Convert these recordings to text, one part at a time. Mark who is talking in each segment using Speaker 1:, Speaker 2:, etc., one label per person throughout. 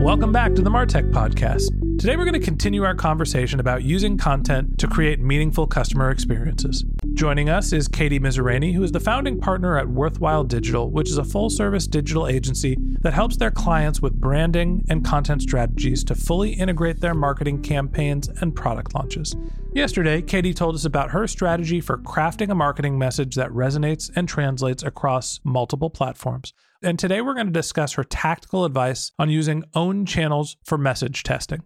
Speaker 1: Welcome back to the Martech Podcast. Today, we're going to continue our conversation about using content to create meaningful customer experiences. Joining us is Katie Miserany, who is the founding partner at Worthwhile Digital, which is a full service digital agency that helps their clients with branding and content strategies to fully integrate their marketing campaigns and product launches. Yesterday, Katie told us about her strategy for crafting a marketing message that resonates and translates across multiple platforms. And today, we're going to discuss her tactical advice on using own channels for message testing.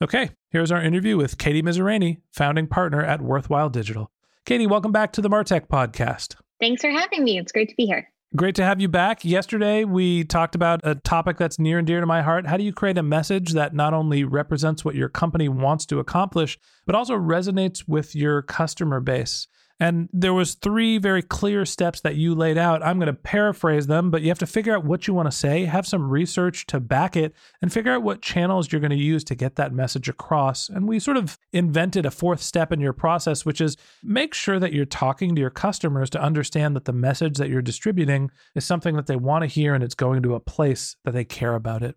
Speaker 1: Okay, here's our interview with Katie Miserany, founding partner at Worthwhile Digital. Katie, welcome back to the Martech podcast.
Speaker 2: Thanks for having me. It's great to be here.
Speaker 1: Great to have you back. Yesterday, we talked about a topic that's near and dear to my heart. How do you create a message that not only represents what your company wants to accomplish, but also resonates with your customer base? And there was three very clear steps that you laid out. I'm going to paraphrase them, but you have to figure out what you want to say, have some research to back it, and figure out what channels you're going to use to get that message across. And we sort of invented a fourth step in your process, which is make sure that you're talking to your customers to understand that the message that you're distributing is something that they want to hear and it's going to a place that they care about it.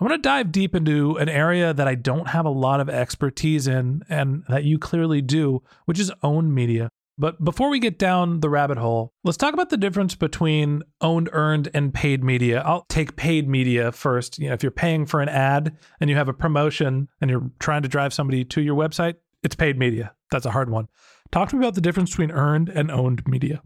Speaker 1: I want to dive deep into an area that I don't have a lot of expertise in and that you clearly do, which is owned media. But before we get down the rabbit hole, let's talk about the difference between owned, earned, and paid media. I'll take paid media first. You know, if you're paying for an ad and you have a promotion and you're trying to drive somebody to your website, it's paid media. That's a hard one. Talk to me about the difference between earned and owned media.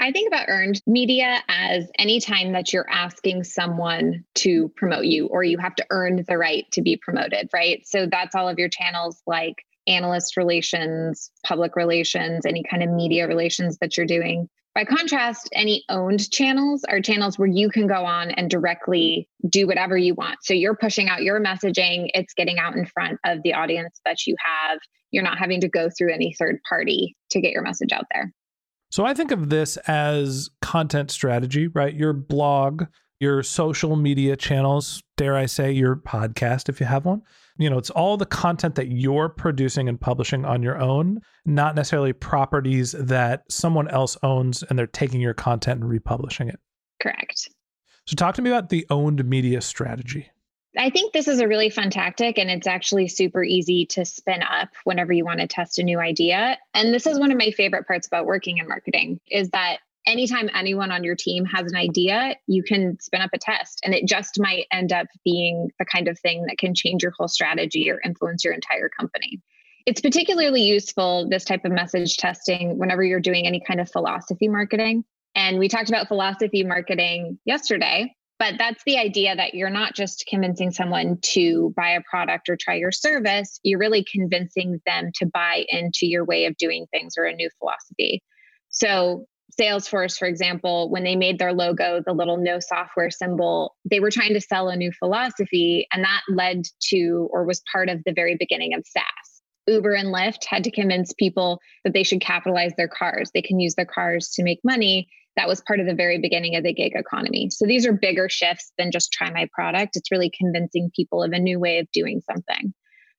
Speaker 2: I think about earned media as any time that you're asking someone to promote you or you have to earn the right to be promoted, right? So that's all of your channels like analyst relations, public relations, any kind of media relations that you're doing. By contrast, any owned channels are channels where you can go on and directly do whatever you want. So you're pushing out your messaging, it's getting out in front of the audience that you have. You're not having to go through any third party to get your message out there.
Speaker 1: So I think of this as content strategy, right? Your blog, your social media channels, dare I say, your podcast if you have one you know, it's all the content that you're producing and publishing on your own, not necessarily properties that someone else owns and they're taking your content and republishing it.
Speaker 2: Correct.
Speaker 1: So, talk to me about the owned media strategy.
Speaker 2: I think this is a really fun tactic, and it's actually super easy to spin up whenever you want to test a new idea. And this is one of my favorite parts about working in marketing is that anytime anyone on your team has an idea, you can spin up a test and it just might end up being the kind of thing that can change your whole strategy or influence your entire company. It's particularly useful, this type of message testing, whenever you're doing any kind of philosophy marketing. And we talked about philosophy marketing yesterday, but that's the idea that you're not just convincing someone to buy a product or try your service, you're really convincing them to buy into your way of doing things or a new philosophy. So Salesforce, for example, when they made their logo, the little no software symbol, they were trying to sell a new philosophy. And that led to or was part of the very beginning of SaaS. Uber and Lyft had to convince people that they should capitalize their cars. They can use their cars to make money. That was part of the very beginning of the gig economy. So these are bigger shifts than just try my product. It's really convincing people of a new way of doing something.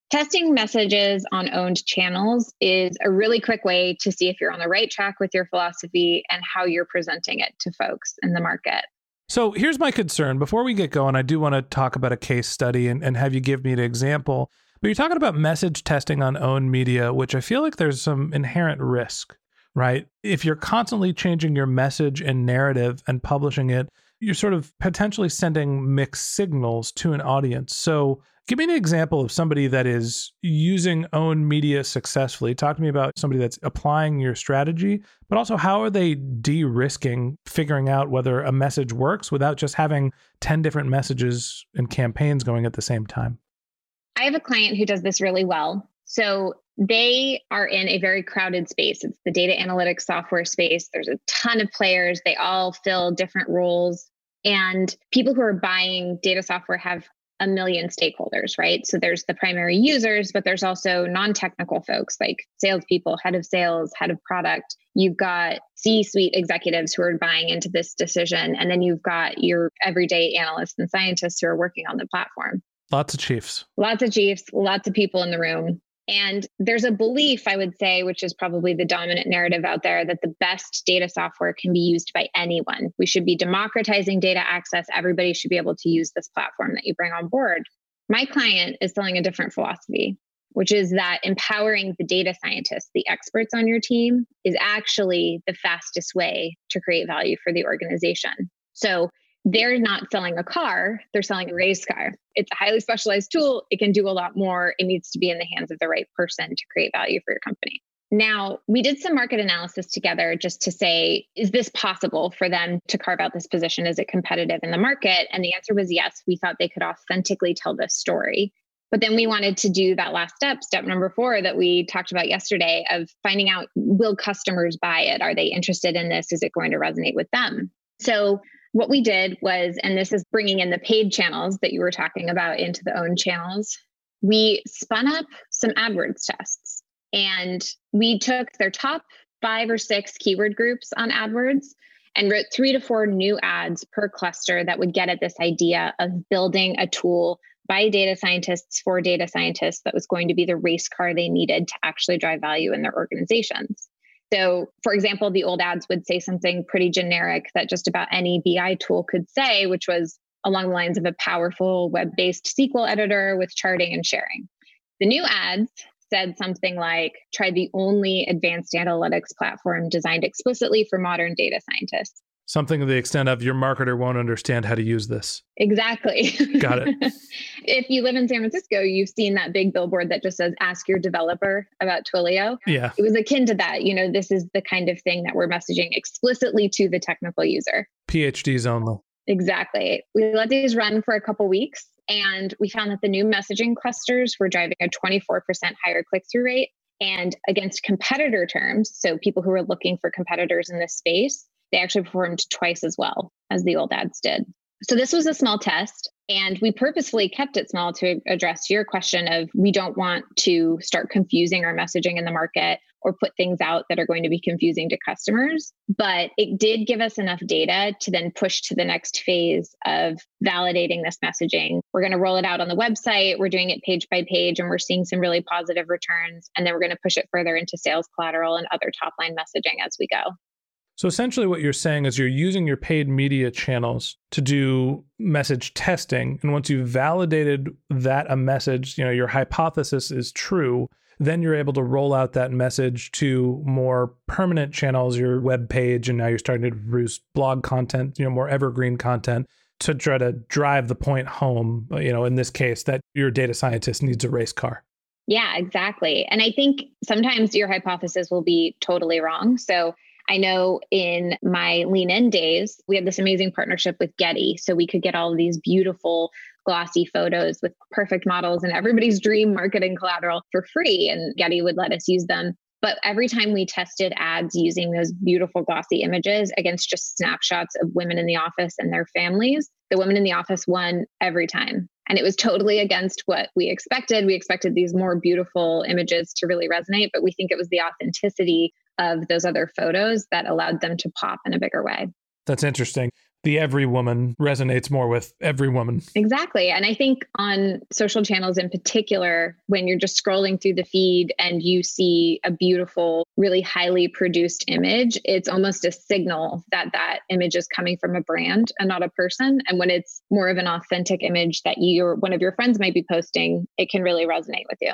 Speaker 2: Testing messages on owned channels is a really quick way to see if you're on the right track with your philosophy and how you're presenting it to folks in the market.
Speaker 1: So here's my concern. Before we get going, I do want to talk about a case study and, and have you give me an example. But you're talking about message testing on owned media, which I feel like there's some inherent risk, right? If you're constantly changing your message and narrative and publishing it, you're sort of potentially sending mixed signals to an audience. So Give me an example of somebody that is using own media successfully. Talk to me about somebody that's applying your strategy, but also how are they de risking figuring out whether a message works without just having 10 different messages and campaigns going at the same time?
Speaker 2: I have a client who does this really well. So they are in a very crowded space. It's the data analytics software space. There's a ton of players, they all fill different roles. And people who are buying data software have a million stakeholders, right? So there's the primary users, but there's also non technical folks like salespeople, head of sales, head of product. You've got C suite executives who are buying into this decision. And then you've got your everyday analysts and scientists who are working on the platform.
Speaker 1: Lots of chiefs.
Speaker 2: Lots of chiefs, lots of people in the room. And there's a belief, I would say, which is probably the dominant narrative out there, that the best data software can be used by anyone. We should be democratizing data access. Everybody should be able to use this platform that you bring on board. My client is selling a different philosophy, which is that empowering the data scientists, the experts on your team, is actually the fastest way to create value for the organization. So they're not selling a car, they're selling a race car. It's a highly specialized tool. It can do a lot more. It needs to be in the hands of the right person to create value for your company. Now, we did some market analysis together just to say, is this possible for them to carve out this position? Is it competitive in the market? And the answer was yes. We thought they could authentically tell this story. But then we wanted to do that last step, step number four that we talked about yesterday of finding out will customers buy it? Are they interested in this? Is it going to resonate with them? So what we did was, and this is bringing in the paid channels that you were talking about into the own channels, we spun up some AdWords tests and we took their top five or six keyword groups on AdWords and wrote three to four new ads per cluster that would get at this idea of building a tool by data scientists for data scientists that was going to be the race car they needed to actually drive value in their organizations. So, for example, the old ads would say something pretty generic that just about any BI tool could say, which was along the lines of a powerful web based SQL editor with charting and sharing. The new ads said something like, try the only advanced analytics platform designed explicitly for modern data scientists.
Speaker 1: Something to the extent of your marketer won't understand how to use this.
Speaker 2: Exactly.
Speaker 1: Got it.
Speaker 2: if you live in San Francisco, you've seen that big billboard that just says ask your developer about Twilio.
Speaker 1: Yeah.
Speaker 2: It was akin to that. You know, this is the kind of thing that we're messaging explicitly to the technical user.
Speaker 1: PhDs only.
Speaker 2: Exactly. We let these run for a couple weeks and we found that the new messaging clusters were driving a 24% higher click through rate. And against competitor terms, so people who are looking for competitors in this space, they actually performed twice as well as the old ads did. So this was a small test. And we purposefully kept it small to address your question of we don't want to start confusing our messaging in the market or put things out that are going to be confusing to customers. But it did give us enough data to then push to the next phase of validating this messaging. We're going to roll it out on the website. We're doing it page by page, and we're seeing some really positive returns. And then we're going to push it further into sales collateral and other top line messaging as we go.
Speaker 1: So essentially, what you're saying is you're using your paid media channels to do message testing, and once you've validated that a message, you know, your hypothesis is true, then you're able to roll out that message to more permanent channels, your web page, and now you're starting to produce blog content, you know, more evergreen content to try to drive the point home. You know, in this case, that your data scientist needs a race car.
Speaker 2: Yeah, exactly. And I think sometimes your hypothesis will be totally wrong. So I know in my lean in days, we had this amazing partnership with Getty. So we could get all of these beautiful glossy photos with perfect models and everybody's dream marketing collateral for free. And Getty would let us use them. But every time we tested ads using those beautiful glossy images against just snapshots of women in the office and their families, the women in the office won every time. And it was totally against what we expected. We expected these more beautiful images to really resonate, but we think it was the authenticity of those other photos that allowed them to pop in a bigger way.
Speaker 1: That's interesting. the every woman resonates more with every woman.
Speaker 2: Exactly. And I think on social channels in particular, when you're just scrolling through the feed and you see a beautiful, really highly produced image, it's almost a signal that that image is coming from a brand and not a person. And when it's more of an authentic image that you or one of your friends might be posting, it can really resonate with you.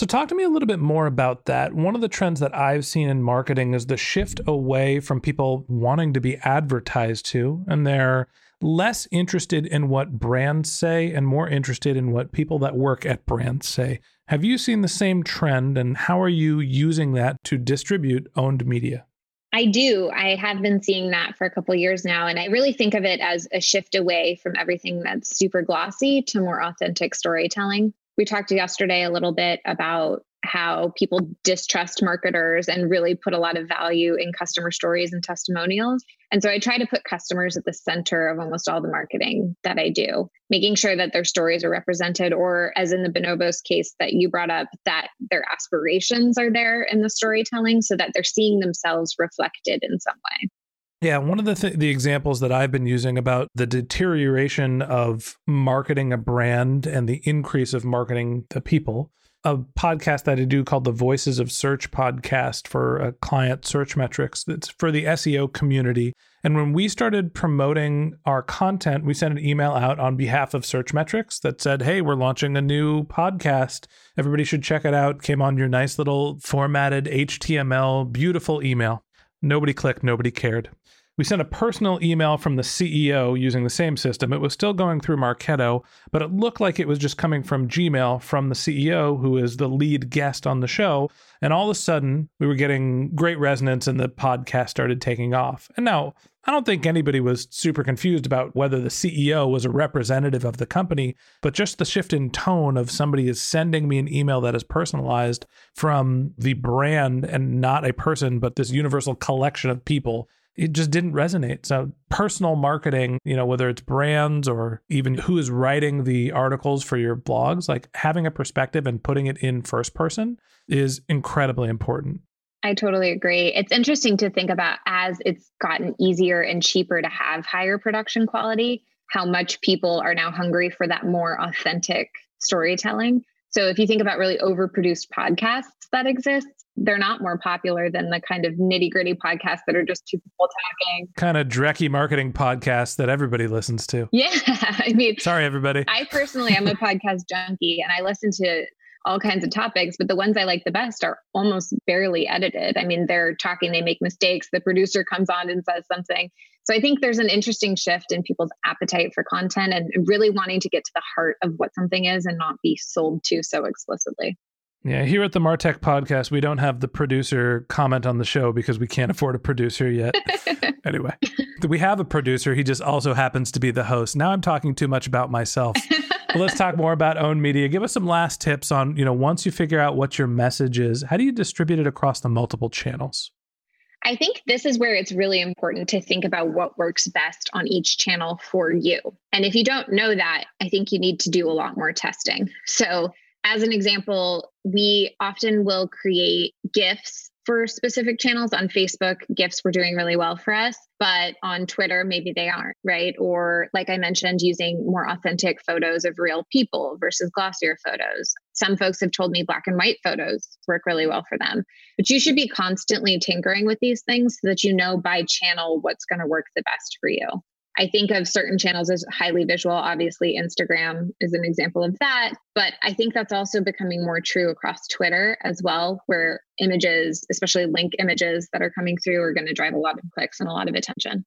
Speaker 1: So, talk to me a little bit more about that. One of the trends that I've seen in marketing is the shift away from people wanting to be advertised to, and they're less interested in what brands say and more interested in what people that work at brands say. Have you seen the same trend, and how are you using that to distribute owned media?
Speaker 2: I do. I have been seeing that for a couple years now. And I really think of it as a shift away from everything that's super glossy to more authentic storytelling we talked yesterday a little bit about how people distrust marketers and really put a lot of value in customer stories and testimonials. And so I try to put customers at the center of almost all the marketing that I do, making sure that their stories are represented, or as in the Bonobos case that you brought up, that their aspirations are there in the storytelling so that they're seeing themselves reflected in some way.
Speaker 1: Yeah, one of the th- the examples that I've been using about the deterioration of marketing a brand and the increase of marketing the people, a podcast that I do called the Voices of Search podcast for a client Searchmetrics That's for the SEO community. And when we started promoting our content, we sent an email out on behalf of Searchmetrics that said, "Hey, we're launching a new podcast. Everybody should check it out." Came on your nice little formatted HTML beautiful email. Nobody clicked, nobody cared. We sent a personal email from the CEO using the same system. It was still going through Marketo, but it looked like it was just coming from Gmail from the CEO, who is the lead guest on the show. And all of a sudden, we were getting great resonance and the podcast started taking off. And now, I don't think anybody was super confused about whether the CEO was a representative of the company, but just the shift in tone of somebody is sending me an email that is personalized from the brand and not a person, but this universal collection of people it just didn't resonate. So personal marketing, you know, whether it's brands or even who is writing the articles for your blogs, like having a perspective and putting it in first person is incredibly important.
Speaker 2: I totally agree. It's interesting to think about as it's gotten easier and cheaper to have higher production quality, how much people are now hungry for that more authentic storytelling. So if you think about really overproduced podcasts that exist, they're not more popular than the kind of nitty gritty podcasts that are just two people talking.
Speaker 1: Kind of drecky marketing podcasts that everybody listens to.
Speaker 2: Yeah. I mean,
Speaker 1: sorry, everybody.
Speaker 2: I personally am a podcast junkie and I listen to all kinds of topics, but the ones I like the best are almost barely edited. I mean, they're talking, they make mistakes, the producer comes on and says something. So I think there's an interesting shift in people's appetite for content and really wanting to get to the heart of what something is and not be sold to so explicitly.
Speaker 1: Yeah, here at the Martech podcast, we don't have the producer comment on the show because we can't afford a producer yet. Anyway, we have a producer. He just also happens to be the host. Now I'm talking too much about myself. well, let's talk more about owned media. Give us some last tips on, you know, once you figure out what your message is, how do you distribute it across the multiple channels?
Speaker 2: I think this is where it's really important to think about what works best on each channel for you. And if you don't know that, I think you need to do a lot more testing. So, as an example, we often will create GIFs for specific channels on Facebook, GIFs were doing really well for us, but on Twitter, maybe they aren't, right? Or, like I mentioned, using more authentic photos of real people versus glossier photos. Some folks have told me black and white photos work really well for them. But you should be constantly tinkering with these things so that you know by channel what's going to work the best for you. I think of certain channels as highly visual. Obviously, Instagram is an example of that. But I think that's also becoming more true across Twitter as well, where images, especially link images that are coming through, are going to drive a lot of clicks and a lot of attention.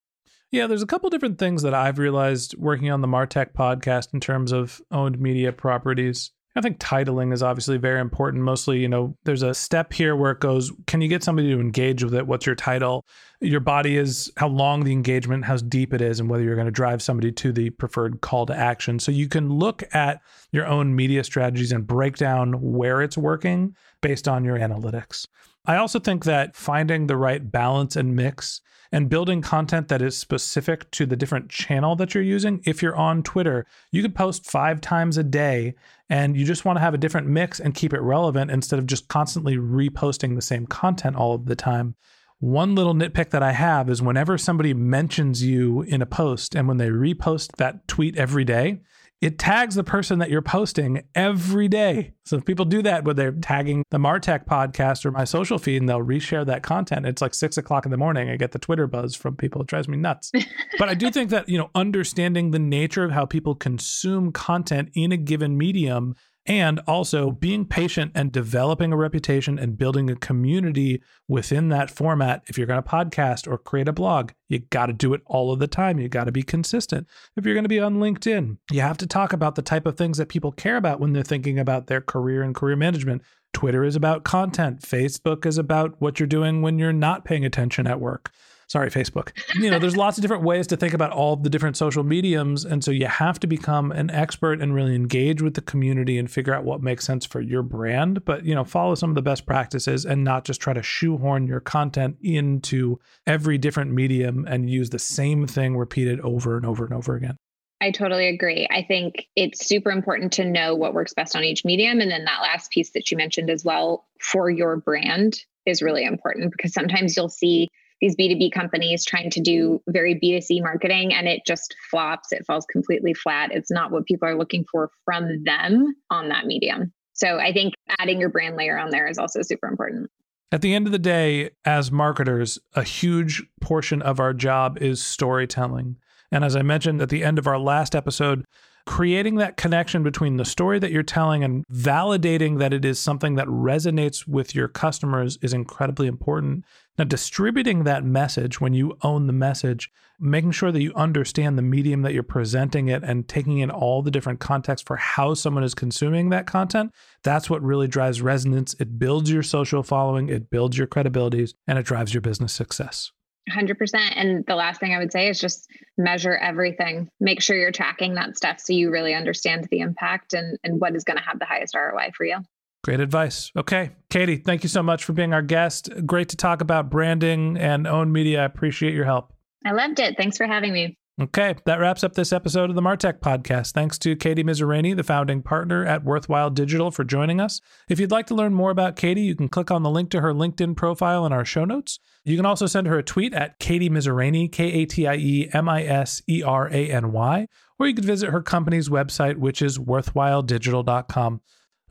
Speaker 1: Yeah, there's a couple different things that I've realized working on the Martech podcast in terms of owned media properties. I think titling is obviously very important. Mostly, you know, there's a step here where it goes, can you get somebody to engage with it? What's your title? Your body is how long the engagement, how deep it is, and whether you're going to drive somebody to the preferred call to action. So you can look at your own media strategies and break down where it's working based on your analytics. I also think that finding the right balance and mix and building content that is specific to the different channel that you're using. If you're on Twitter, you could post five times a day and you just want to have a different mix and keep it relevant instead of just constantly reposting the same content all of the time. One little nitpick that I have is whenever somebody mentions you in a post and when they repost that tweet every day, it tags the person that you're posting every day. So if people do that when they're tagging the Martech podcast or my social feed and they'll reshare that content, it's like six o'clock in the morning. I get the Twitter buzz from people. It drives me nuts. but I do think that, you know, understanding the nature of how people consume content in a given medium and also being patient and developing a reputation and building a community within that format. If you're going to podcast or create a blog, you got to do it all of the time. You got to be consistent. If you're going to be on LinkedIn, you have to talk about the type of things that people care about when they're thinking about their career and career management. Twitter is about content, Facebook is about what you're doing when you're not paying attention at work. Sorry, Facebook. You know, there's lots of different ways to think about all the different social mediums. And so you have to become an expert and really engage with the community and figure out what makes sense for your brand. But, you know, follow some of the best practices and not just try to shoehorn your content into every different medium and use the same thing repeated over and over and over again.
Speaker 2: I totally agree. I think it's super important to know what works best on each medium. And then that last piece that you mentioned as well for your brand is really important because sometimes you'll see these B2B companies trying to do very B2C marketing and it just flops. It falls completely flat. It's not what people are looking for from them on that medium. So I think adding your brand layer on there is also super important.
Speaker 1: At the end of the day, as marketers, a huge portion of our job is storytelling. And as I mentioned at the end of our last episode, creating that connection between the story that you're telling and validating that it is something that resonates with your customers is incredibly important. Now, distributing that message when you own the message, making sure that you understand the medium that you're presenting it and taking in all the different context for how someone is consuming that content, that's what really drives resonance. It builds your social following, it builds your credibilities, and it drives your business success.
Speaker 2: 100%. And the last thing I would say is just measure everything. Make sure you're tracking that stuff so you really understand the impact and, and what is going to have the highest ROI for you.
Speaker 1: Great advice. Okay. Katie, thank you so much for being our guest. Great to talk about branding and own media. I appreciate your help.
Speaker 2: I loved it. Thanks for having me.
Speaker 1: Okay, that wraps up this episode of the Martech podcast. Thanks to Katie Miserany, the founding partner at Worthwhile Digital, for joining us. If you'd like to learn more about Katie, you can click on the link to her LinkedIn profile in our show notes. You can also send her a tweet at Katie Miserany, K A T I E M I S E R A N Y, or you could visit her company's website, which is worthwhiledigital.com.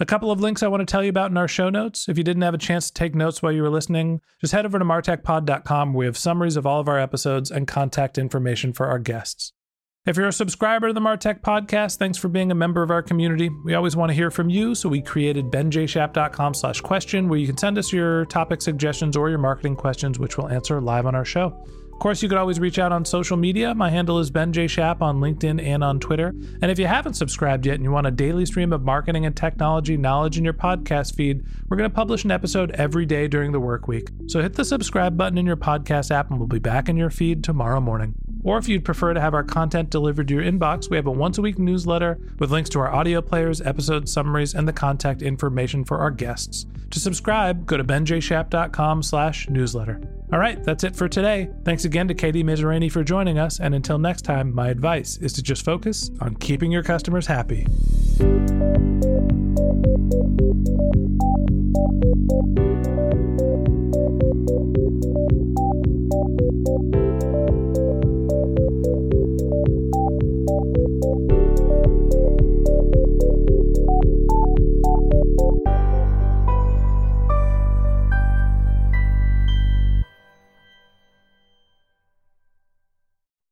Speaker 1: A couple of links I want to tell you about in our show notes. If you didn't have a chance to take notes while you were listening, just head over to martechpod.com we have summaries of all of our episodes and contact information for our guests. If you're a subscriber to the Martech podcast, thanks for being a member of our community. We always want to hear from you, so we created benjshap.com slash question where you can send us your topic suggestions or your marketing questions, which we'll answer live on our show. Course, you could always reach out on social media. My handle is Ben J. Shap on LinkedIn and on Twitter. And if you haven't subscribed yet and you want a daily stream of marketing and technology knowledge in your podcast feed, we're going to publish an episode every day during the work week. So hit the subscribe button in your podcast app and we'll be back in your feed tomorrow morning. Or if you'd prefer to have our content delivered to your inbox, we have a once a week newsletter with links to our audio players, episode summaries, and the contact information for our guests. To subscribe, go to benjshap.com slash newsletter. All right, that's it for today. Thanks again to Katie Miserany for joining us, and until next time, my advice is to just focus on keeping your customers happy.